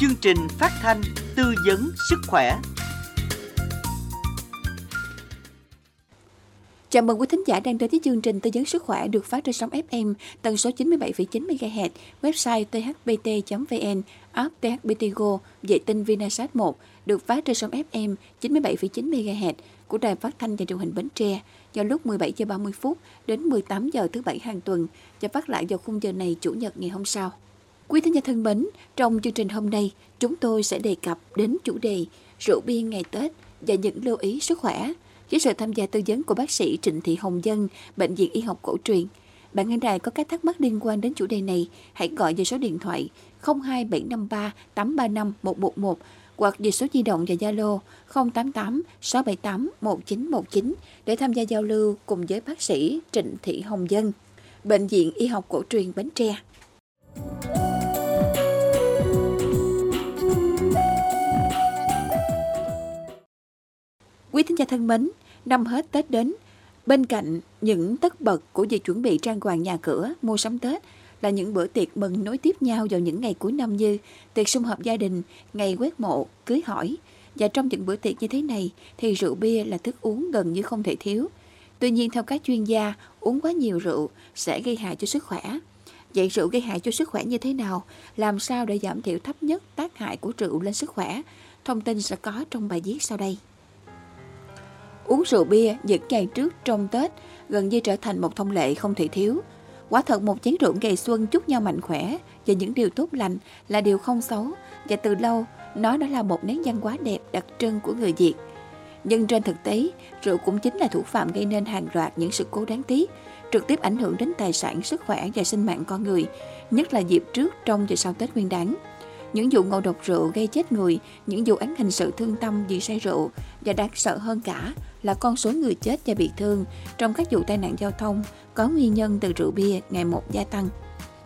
chương trình phát thanh tư vấn sức khỏe. Chào mừng quý thính giả đang đến với chương trình tư vấn sức khỏe được phát trên sóng FM tần số 97,9 MHz, website thbt.vn, app THBT Go, vệ tinh Vinasat 1 được phát trên sóng FM 97,9 MHz của Đài Phát thanh và Truyền hình Bến Tre vào lúc 17 giờ 30 phút đến 18 giờ thứ bảy hàng tuần và phát lại vào khung giờ này chủ nhật ngày hôm sau. Quý thính giả thân mến, trong chương trình hôm nay, chúng tôi sẽ đề cập đến chủ đề rượu bia ngày Tết và những lưu ý sức khỏe với sự tham gia tư vấn của bác sĩ Trịnh Thị Hồng Dân, Bệnh viện Y học cổ truyền. Bạn nghe đài có các thắc mắc liên quan đến chủ đề này, hãy gọi về số điện thoại 02753 835 111 hoặc về số di động và Zalo 088 678 1919 để tham gia giao lưu cùng với bác sĩ Trịnh Thị Hồng Dân, Bệnh viện Y học cổ truyền Bến Tre. Quý thính giả thân mến, năm hết Tết đến, bên cạnh những tất bật của việc chuẩn bị trang hoàng nhà cửa, mua sắm Tết là những bữa tiệc mừng nối tiếp nhau vào những ngày cuối năm như tiệc sum họp gia đình, ngày quét mộ, cưới hỏi. Và trong những bữa tiệc như thế này thì rượu bia là thức uống gần như không thể thiếu. Tuy nhiên theo các chuyên gia, uống quá nhiều rượu sẽ gây hại cho sức khỏe. Vậy rượu gây hại cho sức khỏe như thế nào? Làm sao để giảm thiểu thấp nhất tác hại của rượu lên sức khỏe? Thông tin sẽ có trong bài viết sau đây. Uống rượu bia những ngày trước trong Tết gần như trở thành một thông lệ không thể thiếu. Quả thật một chén rượu ngày xuân chúc nhau mạnh khỏe và những điều tốt lành là điều không xấu và từ lâu nó đã là một nét văn hóa đẹp đặc trưng của người Việt. Nhưng trên thực tế, rượu cũng chính là thủ phạm gây nên hàng loạt những sự cố đáng tiếc, trực tiếp ảnh hưởng đến tài sản, sức khỏe và sinh mạng con người, nhất là dịp trước, trong và sau Tết Nguyên đán. Những vụ ngộ độc rượu gây chết người, những vụ án hình sự thương tâm vì say rượu và đáng sợ hơn cả là con số người chết và bị thương trong các vụ tai nạn giao thông có nguyên nhân từ rượu bia ngày một gia tăng.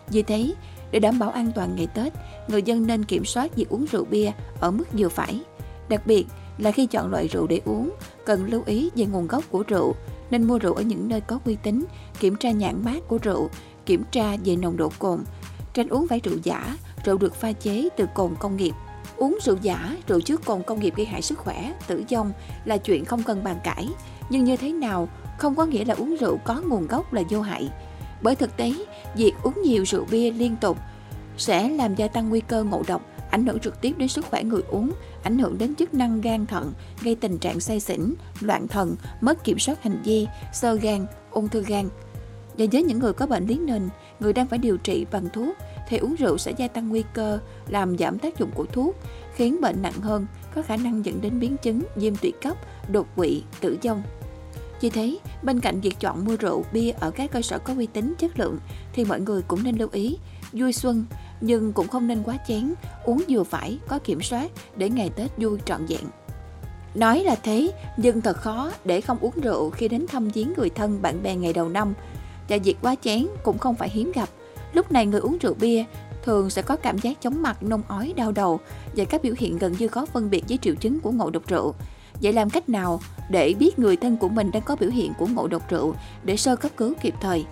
Vì thế, để đảm bảo an toàn ngày Tết, người dân nên kiểm soát việc uống rượu bia ở mức vừa phải. Đặc biệt là khi chọn loại rượu để uống, cần lưu ý về nguồn gốc của rượu, nên mua rượu ở những nơi có uy tín, kiểm tra nhãn mát của rượu, kiểm tra về nồng độ cồn, tránh uống phải rượu giả, rượu được pha chế từ cồn công nghiệp. Uống rượu giả, rượu trước cồn công nghiệp gây hại sức khỏe, tử vong là chuyện không cần bàn cãi. Nhưng như thế nào không có nghĩa là uống rượu có nguồn gốc là vô hại. Bởi thực tế, việc uống nhiều rượu bia liên tục sẽ làm gia tăng nguy cơ ngộ độc, ảnh hưởng trực tiếp đến sức khỏe người uống, ảnh hưởng đến chức năng gan thận, gây tình trạng say xỉn, loạn thần, mất kiểm soát hành vi, sơ gan, ung thư gan. Và với những người có bệnh lý nền, người đang phải điều trị bằng thuốc thì uống rượu sẽ gia tăng nguy cơ làm giảm tác dụng của thuốc, khiến bệnh nặng hơn, có khả năng dẫn đến biến chứng viêm tụy cấp, đột quỵ, tử vong. Vì thế, bên cạnh việc chọn mua rượu, bia ở các cơ sở có uy tín chất lượng thì mọi người cũng nên lưu ý vui xuân nhưng cũng không nên quá chén, uống vừa phải, có kiểm soát để ngày Tết vui trọn vẹn. Nói là thế, nhưng thật khó để không uống rượu khi đến thăm viếng người thân bạn bè ngày đầu năm. Và việc quá chén cũng không phải hiếm gặp. Lúc này người uống rượu bia thường sẽ có cảm giác chóng mặt, nôn ói, đau đầu và các biểu hiện gần như khó phân biệt với triệu chứng của ngộ độc rượu. Vậy làm cách nào để biết người thân của mình đang có biểu hiện của ngộ độc rượu để sơ cấp cứu kịp thời?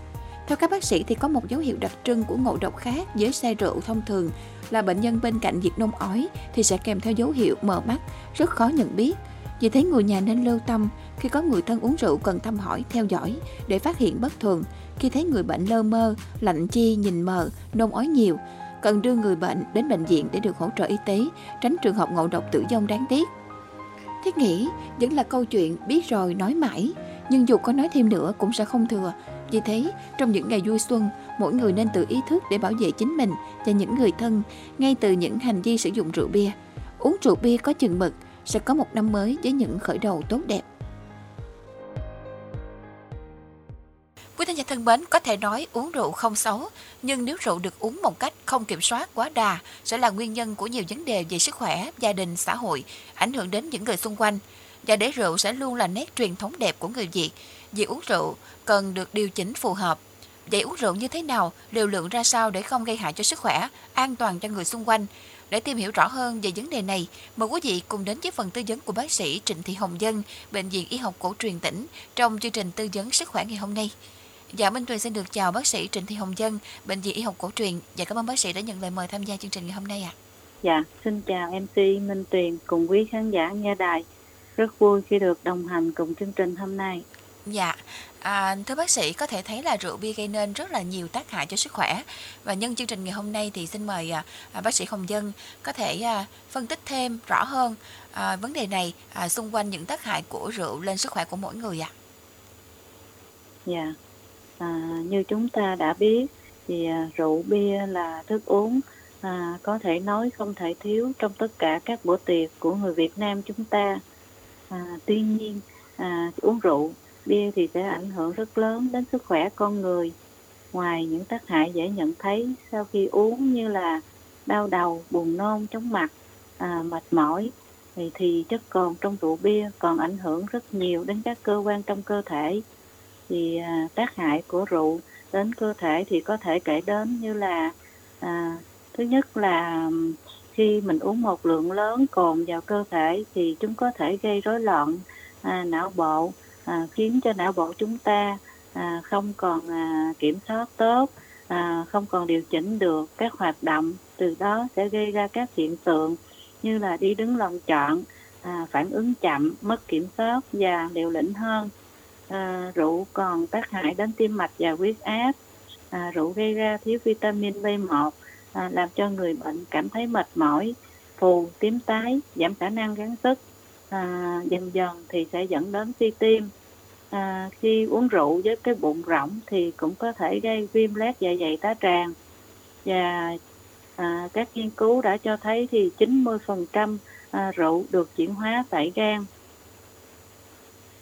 Theo các bác sĩ thì có một dấu hiệu đặc trưng của ngộ độc khác với say rượu thông thường là bệnh nhân bên cạnh việc nôn ói thì sẽ kèm theo dấu hiệu mờ mắt, rất khó nhận biết. Vì thế người nhà nên lưu tâm khi có người thân uống rượu cần thăm hỏi, theo dõi để phát hiện bất thường. Khi thấy người bệnh lơ mơ, lạnh chi, nhìn mờ, nôn ói nhiều, cần đưa người bệnh đến bệnh viện để được hỗ trợ y tế, tránh trường hợp ngộ độc tử vong đáng tiếc. Thiết nghĩ vẫn là câu chuyện biết rồi nói mãi, nhưng dù có nói thêm nữa cũng sẽ không thừa. Vì thế, trong những ngày vui xuân, mỗi người nên tự ý thức để bảo vệ chính mình và những người thân ngay từ những hành vi sử dụng rượu bia. Uống rượu bia có chừng mực sẽ có một năm mới với những khởi đầu tốt đẹp. Quý thính giả thân mến, có thể nói uống rượu không xấu, nhưng nếu rượu được uống một cách không kiểm soát quá đà sẽ là nguyên nhân của nhiều vấn đề về sức khỏe, gia đình, xã hội, ảnh hưởng đến những người xung quanh. Và để rượu sẽ luôn là nét truyền thống đẹp của người Việt. Việc uống rượu cần được điều chỉnh phù hợp. Vậy uống rượu như thế nào, liều lượng ra sao để không gây hại cho sức khỏe, an toàn cho người xung quanh? Để tìm hiểu rõ hơn về vấn đề này, mời quý vị cùng đến với phần tư vấn của bác sĩ Trịnh Thị Hồng Dân, Bệnh viện Y học cổ truyền tỉnh trong chương trình tư vấn sức khỏe ngày hôm nay. Dạ Minh Tuyền xin được chào bác sĩ Trịnh Thị Hồng Dân, Bệnh viện Y học cổ truyền và cảm ơn bác sĩ đã nhận lời mời tham gia chương trình ngày hôm nay ạ. À. Dạ, xin chào MC Minh Tuyền cùng quý khán giả nghe đài. Rất vui khi được đồng hành cùng chương trình hôm nay. Dạ, à, thưa bác sĩ có thể thấy là rượu bia gây nên rất là nhiều tác hại cho sức khỏe và nhân chương trình ngày hôm nay thì xin mời à, à bác sĩ Hồng Dân có thể à, phân tích thêm rõ hơn à, vấn đề này à, xung quanh những tác hại của rượu lên sức khỏe của mỗi người ạ. À. Dạ, à, như chúng ta đã biết thì à, rượu bia là thức uống à, có thể nói không thể thiếu trong tất cả các bữa tiệc của người Việt Nam chúng ta. À, tuy nhiên à, uống rượu bia thì sẽ ảnh hưởng rất lớn đến sức khỏe con người. Ngoài những tác hại dễ nhận thấy sau khi uống như là đau đầu, buồn nôn, chóng mặt, à, mệt mỏi, thì, thì chất cồn trong rượu bia còn ảnh hưởng rất nhiều đến các cơ quan trong cơ thể. Thì à, tác hại của rượu đến cơ thể thì có thể kể đến như là à, thứ nhất là khi mình uống một lượng lớn cồn vào cơ thể thì chúng có thể gây rối loạn à, não bộ à, khiến cho não bộ chúng ta à, không còn à, kiểm soát tốt à, không còn điều chỉnh được các hoạt động từ đó sẽ gây ra các hiện tượng như là đi đứng lòng chọn à, phản ứng chậm mất kiểm soát và liều lĩnh hơn. À, rượu còn tác hại đến tim mạch và huyết áp à, rượu gây ra thiếu vitamin B1 à, làm cho người bệnh cảm thấy mệt mỏi phù tím tái giảm khả năng gắng sức à, dần dần thì sẽ dẫn đến suy tim. À, khi uống rượu với cái bụng rỗng thì cũng có thể gây viêm loét dạ dày tá tràng. Và à, các nghiên cứu đã cho thấy thì 90% à, rượu được chuyển hóa tại gan.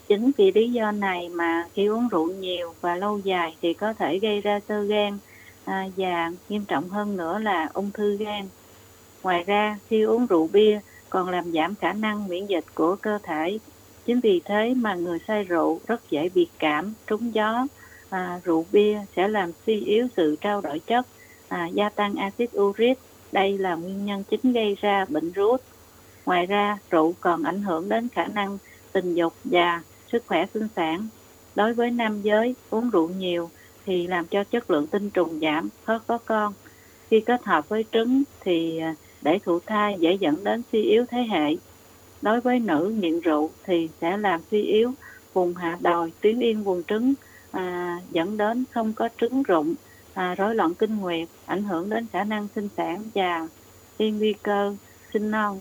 Chính vì lý do này mà khi uống rượu nhiều và lâu dài thì có thể gây ra sơ gan à, và nghiêm trọng hơn nữa là ung thư gan. Ngoài ra khi uống rượu bia còn làm giảm khả năng miễn dịch của cơ thể. Chính vì thế mà người say rượu rất dễ bị cảm trúng gió à, rượu bia sẽ làm suy yếu sự trao đổi chất à, gia tăng axit uric đây là nguyên nhân chính gây ra bệnh rút. Ngoài ra rượu còn ảnh hưởng đến khả năng tình dục và sức khỏe sinh sản. Đối với nam giới uống rượu nhiều thì làm cho chất lượng tinh trùng giảm. Khó có con khi kết hợp với trứng thì à, để thụ thai dễ dẫn đến suy yếu thế hệ đối với nữ nghiện rượu thì sẽ làm suy yếu vùng hạ đồi tuyến yên buồng trứng à, dẫn đến không có trứng rụng à, rối loạn kinh nguyệt ảnh hưởng đến khả năng sinh sản và gây nguy cơ sinh non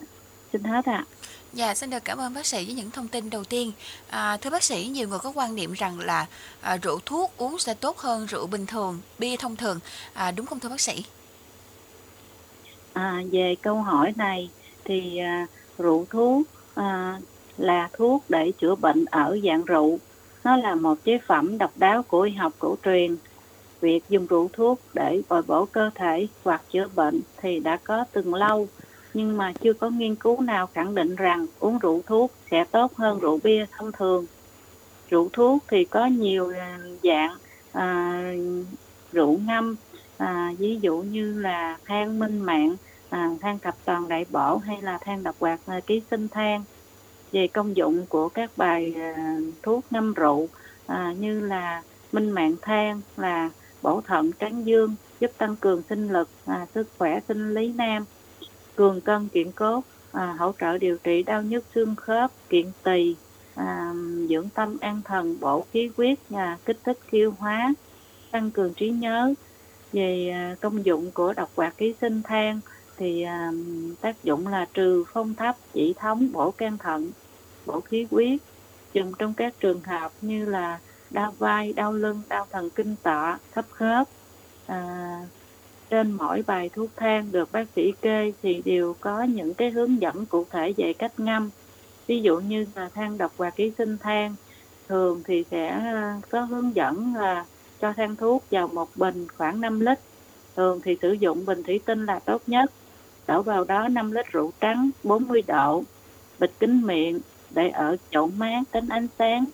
xin hết ạ à. Dạ, xin được cảm ơn bác sĩ với những thông tin đầu tiên. À, thưa bác sĩ, nhiều người có quan niệm rằng là à, rượu thuốc uống sẽ tốt hơn rượu bình thường, bia thông thường. À, đúng không thưa bác sĩ? À, về câu hỏi này thì à, rượu thuốc à, là thuốc để chữa bệnh ở dạng rượu. Nó là một chế phẩm độc đáo của y học cổ truyền. Việc dùng rượu thuốc để bồi bổ cơ thể hoặc chữa bệnh thì đã có từng lâu nhưng mà chưa có nghiên cứu nào khẳng định rằng uống rượu thuốc sẽ tốt hơn rượu bia thông thường. Rượu thuốc thì có nhiều à, dạng à, rượu ngâm, à, ví dụ như là than minh mạng, à, than thập toàn đại bổ hay là than độc hoạt à, ký sinh than. Về công dụng của các bài à, thuốc ngâm rượu à, như là minh mạng than là bổ thận tráng dương, giúp tăng cường sinh lực, à, sức khỏe sinh lý nam cường cân kiện cốt à, hỗ trợ điều trị đau nhức xương khớp kiện tỳ à, dưỡng tâm an thần bổ khí huyết à, kích thích tiêu hóa tăng cường trí nhớ về à, công dụng của độc hoạt ký sinh than thì à, tác dụng là trừ phong thấp chỉ thống bổ can thận bổ khí huyết. Dùng trong các trường hợp như là đau vai đau lưng đau thần kinh tọa thấp khớp à, trên mỗi bài thuốc thang được bác sĩ kê thì đều có những cái hướng dẫn cụ thể về cách ngâm. Ví dụ như là than độc và ký sinh than thường thì sẽ à, có hướng dẫn là cho than thuốc vào một bình khoảng 5 lít. Thường thì sử dụng bình thủy tinh là tốt nhất đổ vào đó 5 lít rượu trắng 40 độ bịt kín miệng để ở chỗ mát tránh ánh sáng.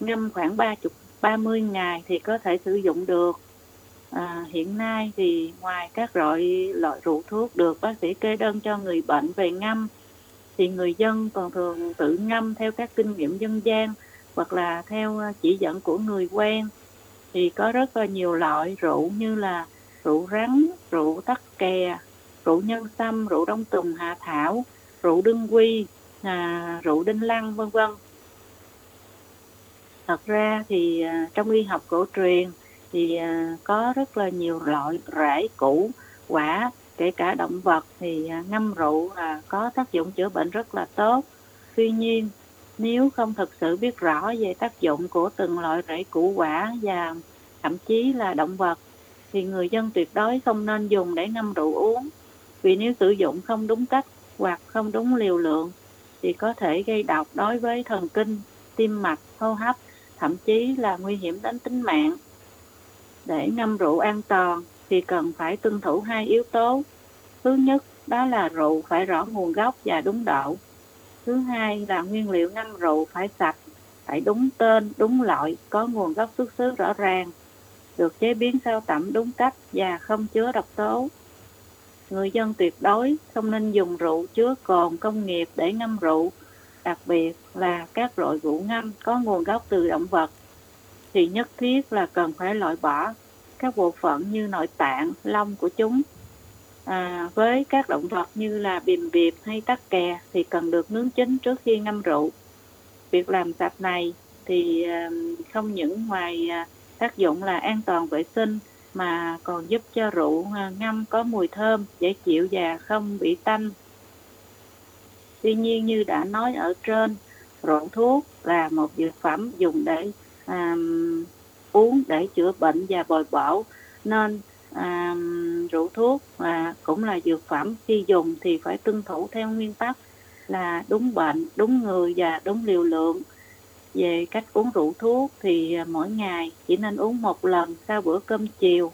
Ngâm khoảng 30 30 ngày thì có thể sử dụng được. À, hiện nay thì ngoài các loại loại rượu thuốc được bác sĩ kê đơn cho người bệnh về ngâm thì người dân còn thường tự ngâm theo các kinh nghiệm dân gian hoặc là theo à, chỉ dẫn của người quen. Thì có rất là nhiều loại rượu như là rượu rắn, rượu tắc kè, rượu nhân sâm rượu đông tùng hạ thảo rượu đương quy à, rượu đinh lăng vân vân. Thật ra thì à, trong y học cổ truyền thì à, có rất là nhiều loại rễ củ quả kể cả động vật thì à, ngâm rượu là có tác dụng chữa bệnh rất là tốt. Tuy nhiên nếu không thực sự biết rõ về tác dụng của từng loại rễ củ quả và thậm chí là động vật thì người dân tuyệt đối không nên dùng để ngâm rượu uống vì nếu sử dụng không đúng cách hoặc không đúng liều lượng thì có thể gây độc đối với thần kinh, tim mạch, hô hấp, thậm chí là nguy hiểm đến tính mạng. Để ngâm rượu an toàn thì cần phải tuân thủ hai yếu tố. Thứ nhất đó là rượu phải rõ nguồn gốc và đúng độ. Thứ hai là nguyên liệu ngâm rượu phải sạch, phải đúng tên, đúng loại, có nguồn gốc xuất xứ rõ ràng, được chế biến sao tẩm đúng cách và không chứa độc tố. Người dân tuyệt đối không nên dùng rượu chứa cồn công nghiệp để ngâm rượu, đặc biệt là các loại rượu ngâm có nguồn gốc từ động vật thì nhất thiết là cần phải loại bỏ các bộ phận như nội tạng, lông của chúng. À, với các động vật như là bìm biệp hay tắc kè thì cần được nướng chín trước khi ngâm rượu. Việc làm sạch này thì không những ngoài à, tác dụng là an toàn vệ sinh mà còn giúp cho rượu à, ngâm có mùi thơm, dễ chịu và không bị tanh. Tuy nhiên như đã nói ở trên, rượu thuốc là một dược phẩm dùng để um, uống để chữa bệnh và bồi bổ nên um, rượu thuốc và cũng là dược phẩm khi dùng thì phải tuân thủ theo nguyên tắc là đúng bệnh, đúng người và đúng liều lượng. Về cách uống rượu thuốc thì à, mỗi ngày chỉ nên uống một lần sau bữa cơm chiều,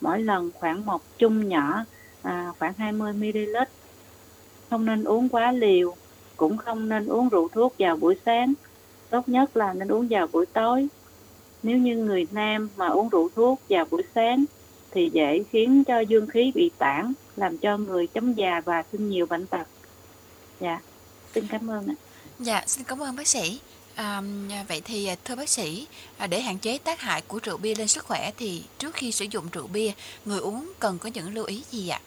mỗi lần khoảng một chung nhỏ à, khoảng 20 ml. Không nên uống quá liều, cũng không nên uống rượu thuốc vào buổi sáng. Tốt nhất là nên uống vào buổi tối. Nếu như người nam mà uống rượu thuốc vào buổi sáng thì dễ khiến cho dương khí bị tản, làm cho người chống già và sinh nhiều bệnh tật. Dạ, xin cảm ơn ạ. Dạ, xin cảm ơn bác sĩ. À, vậy thì à, thưa bác sĩ, à, để hạn chế tác hại của rượu bia lên sức khỏe thì trước khi sử dụng rượu bia, người uống cần có những lưu ý gì ạ?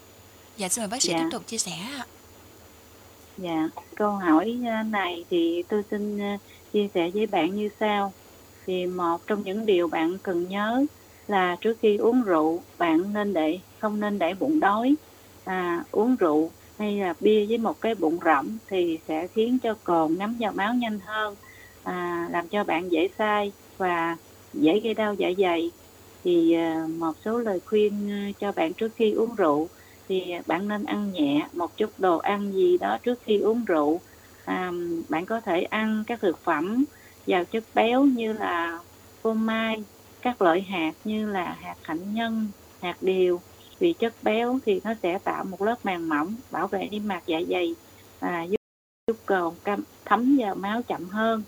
Dạ, xin mời bác sĩ Dạ. tiếp tục chia sẻ ạ. Dạ, câu hỏi à, này thì tôi xin chia sẻ với bạn như sau. Thì một trong những điều bạn cần nhớ là trước khi uống rượu, bạn nên để không nên để bụng đói. À, uống rượu hay là bia với một cái bụng rỗng thì sẽ khiến cho cồn ngấm vào máu nhanh hơn, à, làm cho bạn dễ say và dễ gây đau dạ dày. Thì à, một số lời khuyên à, cho bạn trước khi uống rượu. Thì bạn nên ăn nhẹ một chút đồ ăn gì đó trước khi uống rượu. À, bạn có thể ăn các thực phẩm giàu chất béo như là phô mai các loại hạt như là hạt hạnh nhân hạt điều. Vì chất béo thì nó sẽ tạo một lớp màng mỏng bảo vệ niêm mạc dạ dày à, giúp, cầu cồn cam- thấm vào máu chậm hơn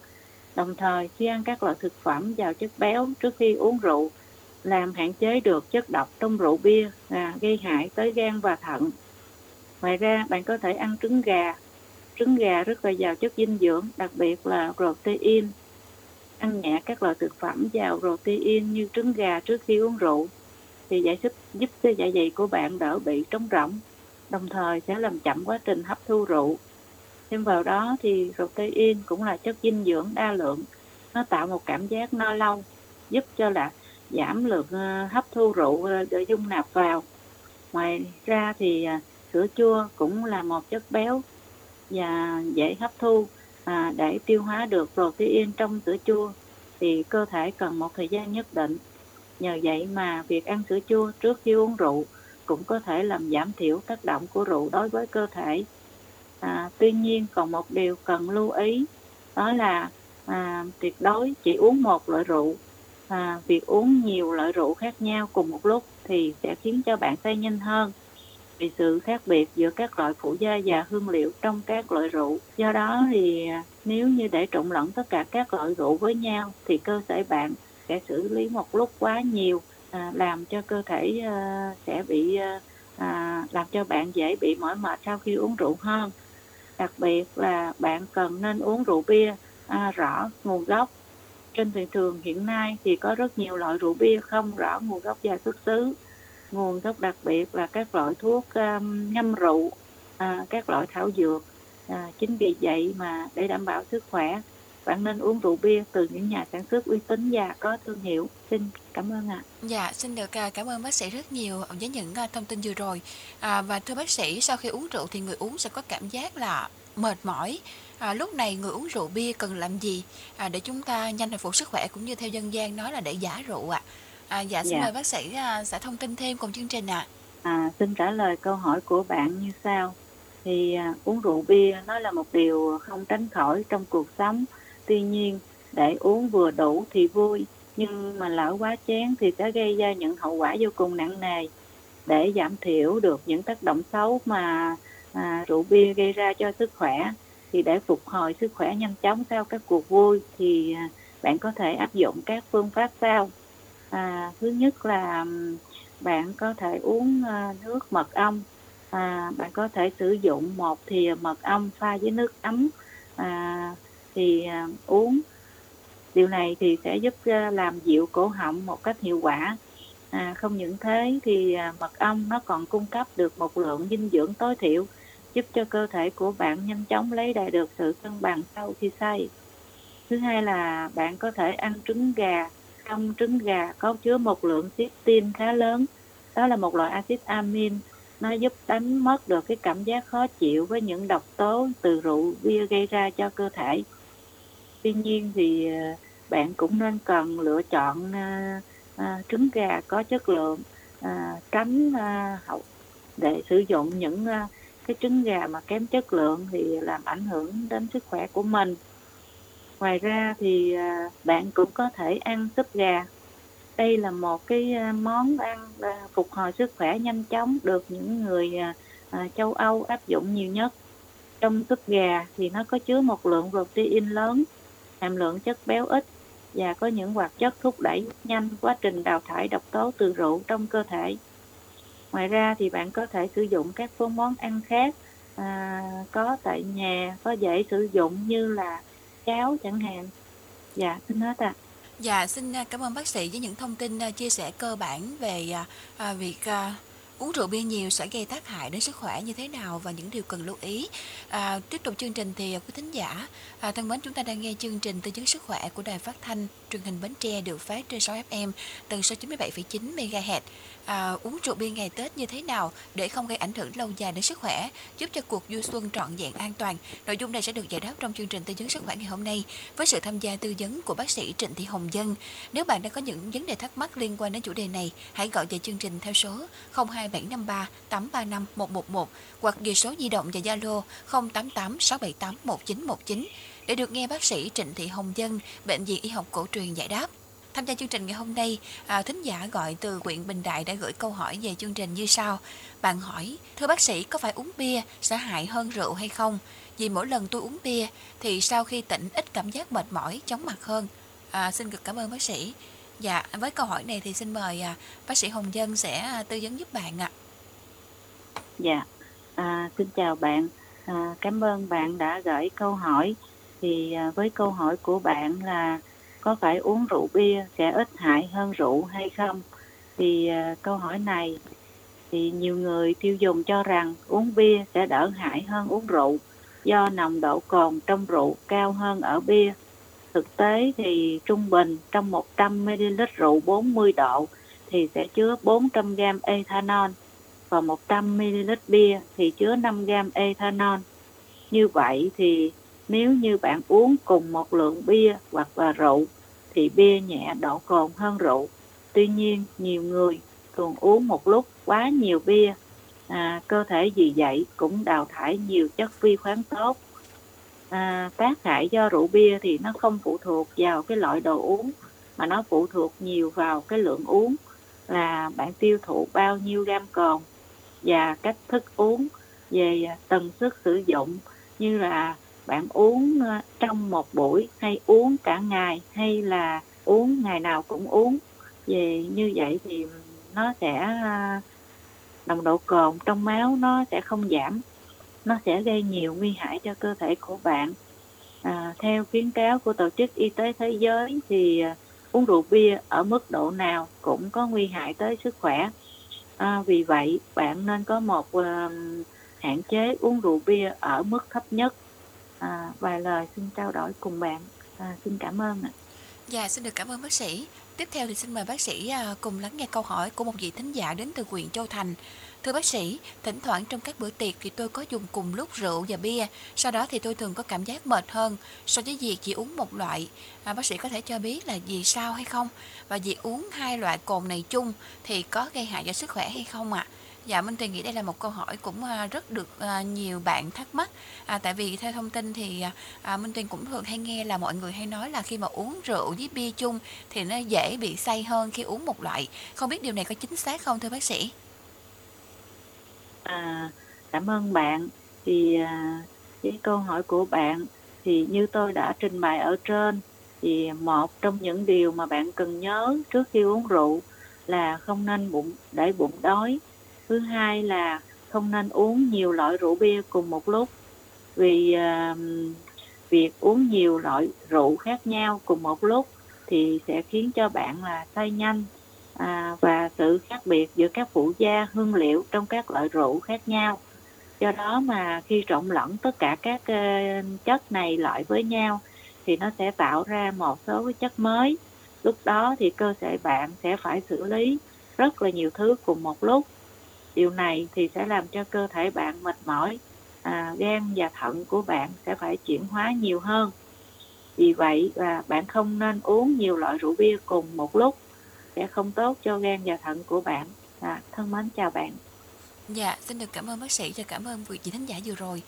đồng thời khi ăn các loại thực phẩm giàu chất béo trước khi uống rượu làm hạn chế được chất độc trong rượu bia à, gây hại tới gan và thận. Ngoài ra, bạn có thể ăn trứng gà. Trứng gà rất là giàu chất dinh dưỡng, đặc biệt là protein. Ăn nhẹ các loại thực phẩm giàu protein như trứng gà trước khi uống rượu thì giải thích giúp cho dạ dày của bạn đỡ bị trống rỗng, đồng thời sẽ làm chậm quá trình hấp thu rượu. Thêm vào đó thì protein cũng là chất dinh dưỡng đa lượng, nó tạo một cảm giác no lâu, giúp cho là giảm lượng ờ, hấp thu rượu ờ, để dung nạp vào. Ngoài ra thì à, sữa chua cũng là một chất béo và dễ hấp thu à, để tiêu hóa được protein trong sữa chua thì cơ thể cần một thời gian nhất định. Nhờ vậy mà việc ăn sữa chua trước khi uống rượu cũng có thể làm giảm thiểu tác động của rượu đối với cơ thể. À, tuy nhiên còn một điều cần lưu ý đó là à, tuyệt đối chỉ uống một loại rượu à, việc uống nhiều loại rượu khác nhau cùng một lúc thì sẽ khiến cho bạn say nhanh hơn vì sự khác biệt giữa các loại phụ gia và hương liệu trong các loại rượu. Do đó thì à, nếu như để trộn lẫn tất cả các loại rượu với nhau thì cơ thể bạn sẽ xử lý một lúc quá nhiều à, làm cho cơ thể à, sẽ bị à, à làm cho bạn dễ bị mỏi mệt sau khi uống rượu hơn. Đặc biệt là bạn cần nên uống rượu bia à, rõ nguồn gốc. Trên thị trường hiện nay thì có rất nhiều loại rượu bia không rõ nguồn gốc và xuất xứ. Nguồn gốc đặc biệt là các loại thuốc um, ngâm rượu à, các loại thảo dược. À, chính vì vậy mà để đảm bảo sức khỏe bạn nên uống rượu bia từ những nhà sản xuất uy tín và có thương hiệu xin cảm ơn ạ Dạ, xin được à, cảm ơn bác sĩ rất nhiều với những à, thông tin vừa rồi. À, và thưa bác sĩ, sau khi uống rượu thì người uống sẽ có cảm giác là mệt mỏi. À, lúc này người uống rượu bia cần làm gì à, để chúng ta nhanh hồi phục sức khỏe cũng như theo dân gian nói là để giả rượu ạ? À, dạ, xin Dạ. mời bác sĩ à, sẽ thông tin thêm cùng chương trình ạ. À, xin trả lời câu hỏi của bạn như sau. Thì à, uống rượu bia nó là một điều không tránh khỏi trong cuộc sống. Tuy nhiên, để uống vừa đủ thì vui, nhưng mà lỡ quá chén thì sẽ gây ra những hậu quả vô cùng nặng nề. Để giảm thiểu được những tác động xấu mà à, rượu bia gây ra cho sức khỏe, thì để phục hồi sức khỏe nhanh chóng sau các cuộc vui thì à, bạn có thể áp dụng các phương pháp sau. À, thứ nhất là bạn có thể uống à, nước mật ong à, bạn có thể sử dụng một thìa mật ong pha với nước ấm à, thì à, uống. Điều này thì sẽ giúp à, làm dịu cổ họng một cách hiệu quả. À, không những thế thì à, mật ong nó còn cung cấp được một lượng dinh dưỡng tối thiểu giúp cho cơ thể của bạn nhanh chóng lấy lại được sự cân bằng sau khi say. Thứ hai là bạn có thể ăn trứng gà trong trứng gà có chứa một lượng cysteine khá lớn. Đó là một loại axit amin nó giúp đánh mất được cái cảm giác khó chịu với những độc tố từ rượu bia gây ra cho cơ thể tuy nhiên thì ờ, bạn cũng nên cần lựa chọn à, trứng gà có chất lượng à, tránh à, hậu để sử dụng những à, cái trứng gà mà kém chất lượng thì làm ảnh hưởng đến sức khỏe của mình. Ngoài ra thì à, bạn cũng có thể ăn súp gà. Đây là một cái món ăn à, phục hồi sức khỏe nhanh chóng được những người à, à, châu Âu áp dụng nhiều nhất. Trong súp gà thì nó có chứa một lượng protein lớn hàm lượng chất béo ít và có những hoạt chất thúc đẩy nhanh quá trình đào thải độc tố từ rượu trong cơ thể. Ngoài ra thì bạn có thể sử dụng các phương món ăn khác à, có tại nhà có dễ sử dụng như là cháo chẳng hạn. Dạ xin hết ạ. Dạ, xin à, cảm ơn bác sĩ với những thông tin à, chia sẻ cơ bản về à, à việc à, uống rượu bia nhiều sẽ gây tác hại đến sức khỏe như thế nào và những điều cần lưu ý. À, tiếp tục chương trình thì à, quý thính giả à, thân mến chúng ta đang nghe chương trình tư vấn sức khỏe của đài phát thanh truyền hình Bến Tre được phát trên 6 FM tần số 97,9 MHz. À, uống rượu bia ngày Tết như thế nào để không gây ảnh hưởng lâu dài đến sức khỏe, giúp cho cuộc du xuân trọn vẹn an toàn. Nội dung này sẽ được giải đáp trong chương trình tư vấn sức khỏe ngày hôm nay với sự tham gia tư vấn của bác sĩ Trịnh Thị Hồng Dân. Nếu bạn đang có những vấn đề thắc mắc liên quan đến chủ đề này, hãy gọi về chương trình theo số 02753 835 111 hoặc ghi số di động và Zalo 088 678 1919 để được nghe bác sĩ Trịnh Thị Hồng Dân, Bệnh viện Y học cổ truyền giải đáp. Tham gia chương trình ngày hôm nay, à, thính giả gọi từ huyện Bình Đại đã gửi câu hỏi về chương trình như sau. Bạn hỏi, thưa bác sĩ có phải uống bia sẽ hại hơn rượu hay không? Vì mỗi lần tôi uống bia thì sau khi tỉnh ít cảm giác mệt mỏi, chóng mặt hơn. À, xin cực cảm ơn bác sĩ. Dạ, với câu hỏi này thì xin mời à, bác sĩ Hồng Dân sẽ à, tư vấn giúp bạn ạ. Dạ, à, xin chào bạn. À, cảm ơn bạn đã gửi câu hỏi. Thì à, với câu hỏi của bạn là có phải uống rượu bia sẽ ít hại hơn rượu hay không? Thì à, câu hỏi này thì nhiều người tiêu dùng cho rằng uống bia sẽ đỡ hại hơn uống rượu do nồng độ cồn trong rượu cao hơn ở bia. Thực tế thì trung bình trong 100 ml rượu 40 độ thì sẽ chứa 400 g ethanol và 100 ml bia thì chứa 5 g ethanol. Như vậy thì nếu như bạn uống cùng một lượng bia hoặc là rượu thì bia nhẹ độ cồn hơn rượu. Tuy nhiên nhiều người thường uống một lúc quá nhiều bia, à, cơ thể vì vậy cũng đào thải nhiều chất vi khoáng tốt. À, tác hại do rượu bia thì nó không phụ thuộc vào cái loại đồ uống mà nó phụ thuộc nhiều vào cái lượng uống là bạn tiêu thụ bao nhiêu gam cồn và cách thức uống về tần suất sử dụng như là bạn uống ờ, trong một buổi hay uống cả ngày hay là uống ngày nào cũng uống. Về như vậy thì nó sẽ ờ, nồng độ cồn trong máu nó sẽ không giảm nó sẽ gây nhiều nguy hại cho cơ thể của bạn à, theo khuyến cáo của tổ chức y tế thế giới thì à, uống rượu bia ở mức độ nào cũng có nguy hại tới sức khỏe À, vì vậy, bạn nên có một à, hạn chế uống rượu bia ở mức thấp nhất. À, vài lời xin trao đổi cùng bạn. À, xin cảm ơn ạ. Dạ, xin được cảm ơn bác sĩ. Tiếp theo thì xin mời bác sĩ à, cùng lắng nghe câu hỏi của một vị thính giả đến từ huyện Châu Thành. Thưa bác sĩ, thỉnh thoảng trong các bữa tiệc thì tôi có dùng cùng lúc rượu và bia, sau đó thì tôi thường có cảm giác mệt hơn so với việc chỉ uống một loại. À, bác sĩ có thể cho biết là vì sao hay không? Và việc uống hai loại cồn này chung thì có gây hại cho sức khỏe hay không ạ? À? Dạ Minh Tuyền nghĩ đây là một câu hỏi cũng à, rất được à, nhiều bạn thắc mắc à, Tại vì theo thông tin thì à, à, Minh Tuyền cũng thường hay nghe là mọi người hay nói là khi mà uống rượu với bia chung Thì nó dễ bị say hơn khi uống một loại Không biết điều này có chính xác không thưa bác sĩ? À, cảm ơn bạn. Thì à, cái câu hỏi của bạn thì như tôi đã trình bày ở trên thì một trong những điều mà bạn cần nhớ trước khi uống rượu là không nên bụng để bụng đói. Thứ hai là không nên uống nhiều loại rượu bia cùng một lúc vì à, việc uống nhiều loại rượu khác nhau cùng một lúc thì sẽ khiến cho bạn là say nhanh à, và sự khác biệt giữa các phụ gia hương liệu trong các loại rượu khác nhau. Do đó mà khi trộn lẫn tất cả các uh, chất này lại với nhau thì nó sẽ tạo ra một số cái chất mới. Lúc đó thì cơ thể bạn sẽ phải xử lý rất là nhiều thứ cùng một lúc. Điều này thì sẽ làm cho cơ thể bạn mệt mỏi à, gan và thận của bạn sẽ phải chuyển hóa nhiều hơn. Vì vậy là bạn không nên uống nhiều loại rượu bia cùng một lúc sẽ không tốt cho gan và thận của bạn à, thân mến chào bạn Dạ, xin được cảm ơn bác sĩ và cảm ơn vị chị thính giả vừa rồi.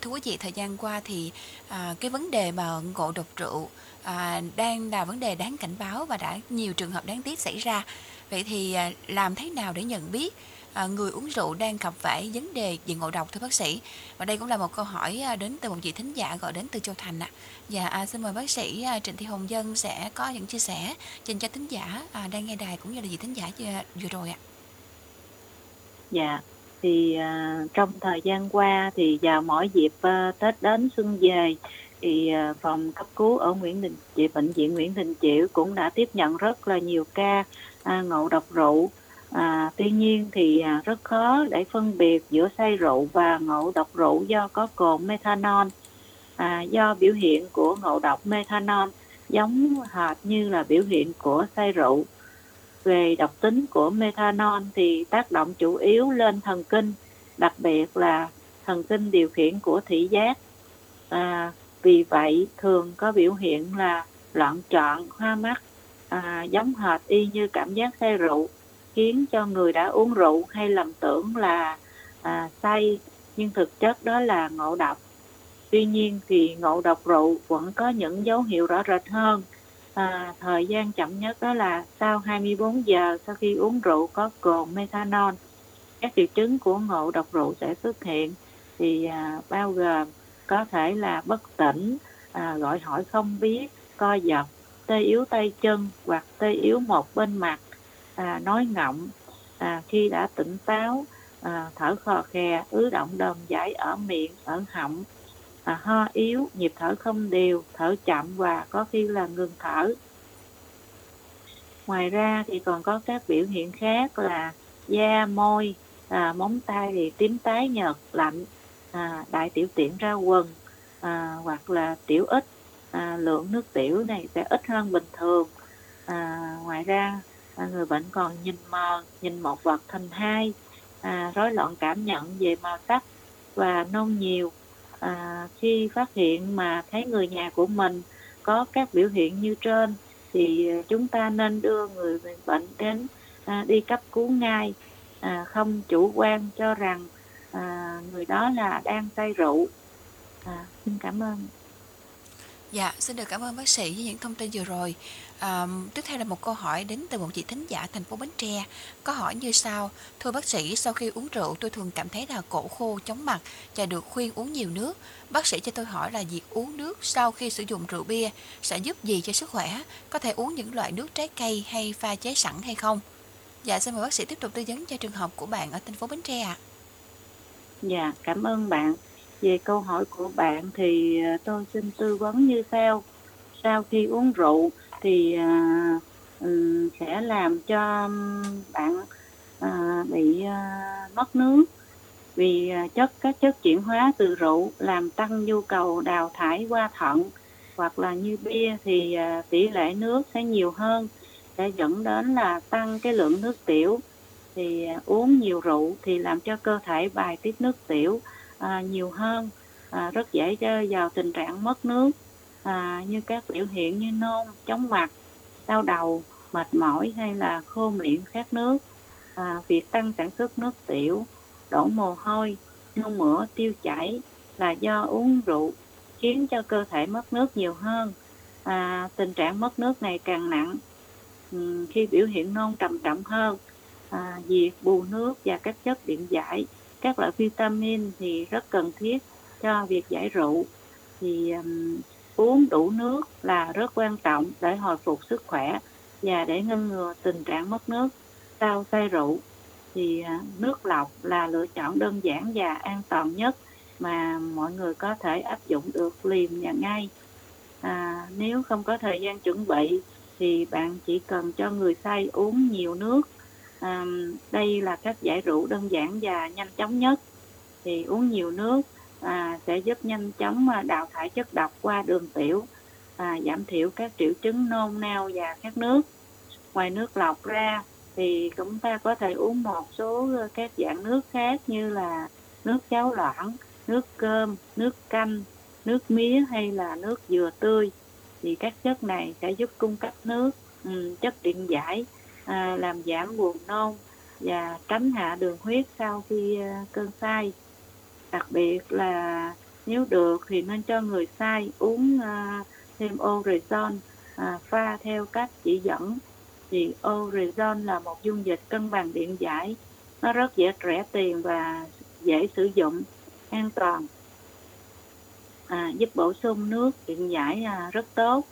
Thưa quý vị, thời gian qua thì à, cái vấn đề mà ngộ độc rượu à, đang là vấn đề đáng cảnh báo và đã nhiều trường hợp đáng tiếc xảy ra. Vậy thì à, làm thế nào để nhận biết à, người uống rượu đang gặp phải vấn đề về ngộ độc thưa bác sĩ? Và đây cũng là một câu hỏi à, đến từ một vị thính giả gọi đến từ Châu Thành ạ. À. Dạ, à, xin mời bác sĩ à, Trịnh Thị Hồng Dân sẽ có những chia sẻ dành cho thính giả à, đang nghe đài cũng như là vị thính giả vừa, vừa rồi ạ. À. Dạ, thì à, trong thời gian qua thì vào mỗi dịp à, Tết đến xuân về thì phòng cấp cứu ở Nguyễn Đình Chiểu bệnh viện Nguyễn Đình Chiểu cũng đã tiếp nhận rất là nhiều ca à, ngộ độc rượu À, tuy nhiên thì à, rất khó để phân biệt giữa say rượu và ngộ độc rượu do có cồn methanol. À, do biểu hiện của ngộ độc methanol giống hệt như là biểu hiện của say rượu. Về độc tính của methanol thì tác động chủ yếu lên thần kinh, đặc biệt là thần kinh điều khiển của thị giác. À, vì vậy thường có biểu hiện là loạn trọn, hoa mắt, à, giống hệt y như cảm giác say rượu khiến cho người đã uống rượu hay lầm tưởng là à, say nhưng thực chất đó là ngộ độc. Tuy nhiên thì ngộ độc rượu vẫn có những dấu hiệu rõ rệt hơn. À, thời gian chậm nhất đó là sau 24 giờ sau khi uống rượu có cồn methanol. Các triệu chứng của ngộ độc rượu sẽ xuất hiện thì à, bao gồm có thể là bất tỉnh à, gọi hỏi không biết co giật tê yếu tay chân hoặc tê yếu một bên mặt à, nói ngọng à, khi đã tỉnh táo à, thở khò khè ứ động đờm giải ở miệng ở họng à, ho yếu nhịp thở không đều thở chậm và có khi là ngừng thở. Ngoài ra thì còn có các biểu hiện khác là da môi à, móng tay thì tím tái nhợt lạnh à, đại tiểu tiện ra quần à, hoặc là tiểu ít à, lượng nước tiểu này sẽ ít hơn bình thường. À, ngoài ra à, người bệnh còn nhìn mờ nhìn một vật thành hai. À, rối loạn cảm nhận về màu sắc và nôn nhiều. À, khi phát hiện mà thấy người nhà của mình có các biểu hiện như trên thì chúng ta nên đưa người bệnh đến à, đi cấp cứu ngay. À, không chủ quan cho rằng à, người đó là đang say rượu. À, xin cảm ơn. Dạ, xin được cảm ơn bác sĩ với những thông tin vừa rồi. À, tiếp theo là một câu hỏi đến từ một chị thính giả thành phố Bến Tre. Có hỏi như sau: Thưa bác sĩ, sau khi uống rượu tôi thường cảm thấy là cổ khô, chóng mặt và được khuyên uống nhiều nước. Bác sĩ cho tôi hỏi là việc uống nước sau khi sử dụng rượu bia sẽ giúp gì cho sức khỏe? Có thể uống những loại nước trái cây hay pha chế sẵn hay không? Dạ, xin mời bác sĩ tiếp tục tư vấn cho trường hợp của bạn ở thành phố Bến Tre ạ. À. Dạ, cảm ơn bạn. Về câu hỏi của bạn thì à, tôi xin tư vấn như sau. Sau khi uống rượu thì uh, sẽ làm cho bạn uh, bị uh, mất nước. Vì chất các chất chuyển hóa từ rượu làm tăng nhu cầu đào thải qua thận hoặc là như bia thì tỷ lệ nước sẽ nhiều hơn sẽ dẫn đến là tăng cái lượng nước tiểu. Thì uống nhiều rượu thì làm cho cơ thể bài tiết nước tiểu à, nhiều hơn à, rất dễ rơi vào tình trạng mất nước à, như các biểu hiện như nôn chóng mặt đau đầu mệt mỏi hay là khô miệng khát nước. À, việc tăng sản xuất nước tiểu đổ mồ hôi nôn mửa tiêu chảy là do uống rượu khiến cho cơ thể mất nước nhiều hơn. À, tình trạng mất nước này càng nặng ừ, khi biểu hiện nôn trầm trọng hơn. À, việc bù nước và các chất điện giải các loại vitamin thì rất cần thiết cho việc giải rượu. Thì um, uống đủ nước là rất quan trọng để hồi phục sức khỏe và để ngăn ngừa tình trạng mất nước sau say rượu. Thì uh, nước lọc là lựa chọn đơn giản và an toàn nhất mà mọi người có thể áp dụng được liền và ngay. À, nếu không có thời gian chuẩn bị thì bạn chỉ cần cho người say uống nhiều nước à, đây là cách giải rượu đơn giản và nhanh chóng nhất. Thì uống nhiều nước à, sẽ giúp nhanh chóng à, đào thải chất độc qua đường tiểu à, giảm thiểu các triệu chứng nôn nao và khát nước. Ngoài nước lọc ra thì chúng ta có thể uống một số ờ, các dạng nước khác như là nước cháo loãng nước cơm nước canh nước mía hay là nước dừa tươi. Thì các chất này sẽ giúp cung cấp nước chất điện giải à, làm giảm buồn nôn và tránh hạ đường huyết sau khi à, cơn say. Đặc biệt là nếu được thì nên cho người say uống à, thêm orezon à, pha theo cách chỉ dẫn. Thì orezon là một dung dịch cân bằng điện giải. Nó rất dễ rẻ tiền và dễ sử dụng an toàn. À, giúp bổ sung nước điện giải à, rất tốt.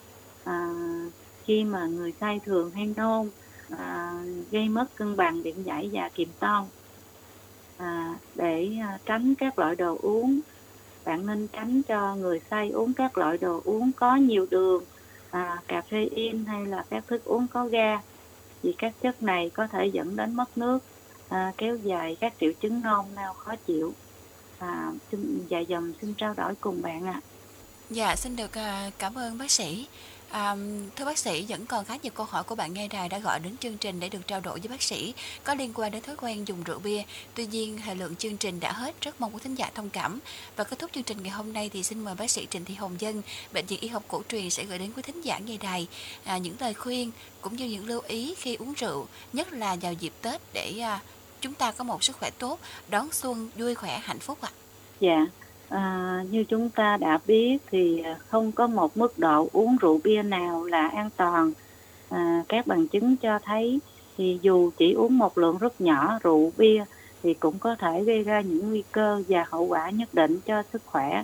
À, khi mà người say thường hay nôn à, gây mất cân bằng điện giải và kiềm ton. à, để à, tránh các loại đồ uống bạn nên tránh cho người say uống các loại đồ uống có nhiều đường à, in hay là các thức uống có ga vì các chất này có thể dẫn đến mất nước à, kéo dài các triệu chứng nôn nao khó chịu à, xin dài dòng xin trao đổi cùng bạn ạ à. Dạ, xin được à, cảm ơn bác sĩ. À, thưa bác sĩ, vẫn còn khá nhiều câu hỏi của bạn nghe đài đã gọi đến chương trình để được trao đổi với bác sĩ có liên quan đến thói quen dùng rượu bia. Tuy nhiên, thời lượng chương trình đã hết, rất mong quý thính giả thông cảm. Và kết thúc chương trình ngày hôm nay thì xin mời bác sĩ Trịnh Thị Hồng Dân, Bệnh viện Y học cổ truyền sẽ gửi đến quý thính giả nghe đài à, những lời khuyên cũng như những lưu ý khi uống rượu, nhất là vào dịp Tết để à, chúng ta có một sức khỏe tốt, đón xuân vui khỏe hạnh phúc ạ. À. Dạ, À, như chúng ta đã biết thì à, không có một mức độ uống rượu bia nào là an toàn. À, các bằng chứng cho thấy thì dù chỉ uống một lượng rất nhỏ rượu bia thì cũng có thể gây ra những nguy cơ và hậu quả nhất định cho sức khỏe.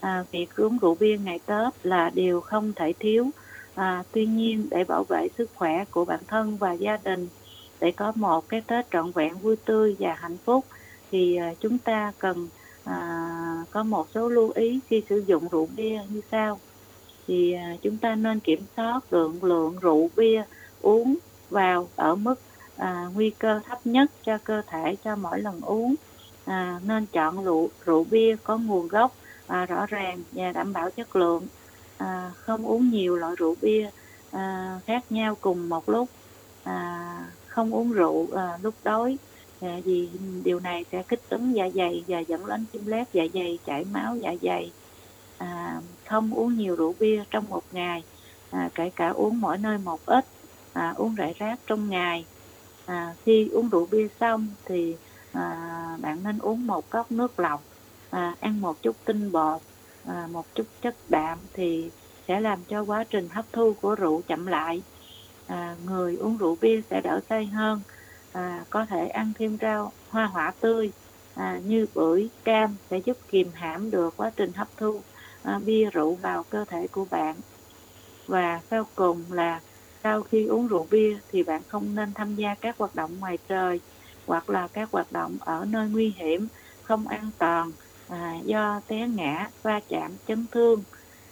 À, việc uống rượu bia ngày Tết là điều không thể thiếu. À, tuy nhiên để bảo vệ sức khỏe của bản thân và gia đình để có một cái Tết trọn vẹn vui tươi và hạnh phúc thì à, chúng ta cần à, có một số lưu ý khi sử dụng rượu bia như sau. Thì à, chúng ta nên kiểm soát lượng lượng rượu bia uống vào ở mức à, nguy cơ thấp nhất cho cơ thể cho mỗi lần uống. À, nên chọn rượu rượu bia có nguồn gốc à, rõ ràng và đảm bảo chất lượng. À, không uống nhiều loại rượu bia à, khác nhau cùng một lúc. À, không uống rượu à, lúc đói. Dạ, vì điều này sẽ kích ứng dạ dày và dẫn đến viêm loét dạ dày chảy máu dạ dày. À, không uống nhiều rượu bia trong một ngày à, kể cả uống mỗi nơi một ít à, uống rải rác trong ngày. À, khi uống rượu bia xong thì à, bạn nên uống một cốc nước lọc à, ăn một chút tinh bột à, một chút chất đạm thì sẽ làm cho quá trình hấp thu của rượu chậm lại. À, người uống rượu bia sẽ đỡ say hơn à, có thể ăn thêm rau hoa quả tươi à, như bưởi cam để giúp kiềm hãm được quá trình hấp thu à, bia rượu vào cơ thể của bạn. Và sau cùng là sau khi uống rượu bia thì bạn không nên tham gia các hoạt động ngoài trời hoặc là các hoạt động ở nơi nguy hiểm không an toàn à, do té ngã va chạm chấn thương.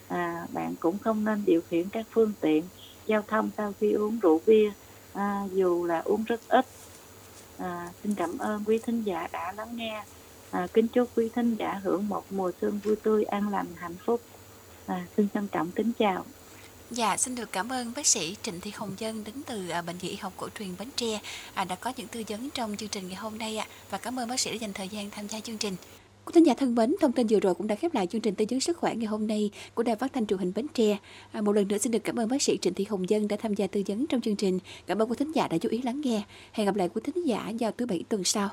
À, bạn cũng không nên điều khiển các phương tiện giao thông sau khi uống rượu bia à, dù là uống rất ít. À, xin cảm ơn quý thính giả đã lắng nghe. À, kính chúc quý thính giả hưởng một mùa xuân vui tươi, an lành, hạnh phúc. À, xin trân trọng kính chào. Dạ, xin được cảm ơn bác sĩ Trịnh Thị Hồng Dân đến từ à, Bệnh viện Y học cổ truyền Bến Tre à, đã có những tư vấn trong chương trình ngày hôm nay ạ. Và cảm ơn bác sĩ đã dành thời gian tham gia chương trình. Quý thính giả thân mến, thông tin vừa rồi cũng đã khép lại chương trình tư vấn sức khỏe ngày hôm nay của Đài Phát thanh truyền hình Bến Tre. À, một lần nữa xin được cảm ơn bác sĩ Trịnh Thị Hồng Dân đã tham gia tư vấn trong chương trình. Cảm ơn quý thính giả đã chú ý lắng nghe. Hẹn gặp lại quý thính giả vào thứ bảy tuần sau.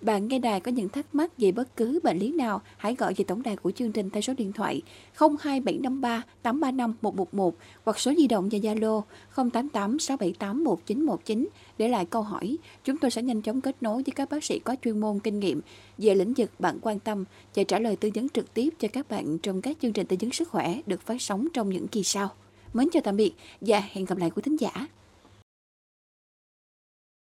Bạn nghe đài có những thắc mắc về bất cứ bệnh lý nào, hãy gọi về tổng đài của chương trình theo số điện thoại 02753 835 111 hoặc số di động và Zalo 088 678 1919 để lại câu hỏi. Chúng tôi sẽ nhanh chóng kết nối với các bác sĩ có chuyên môn kinh nghiệm về lĩnh vực bạn quan tâm và trả lời tư vấn trực tiếp cho các bạn trong các chương trình tư vấn sức khỏe được phát sóng trong những kỳ sau. Mến chào tạm biệt và hẹn gặp lại quý thính giả.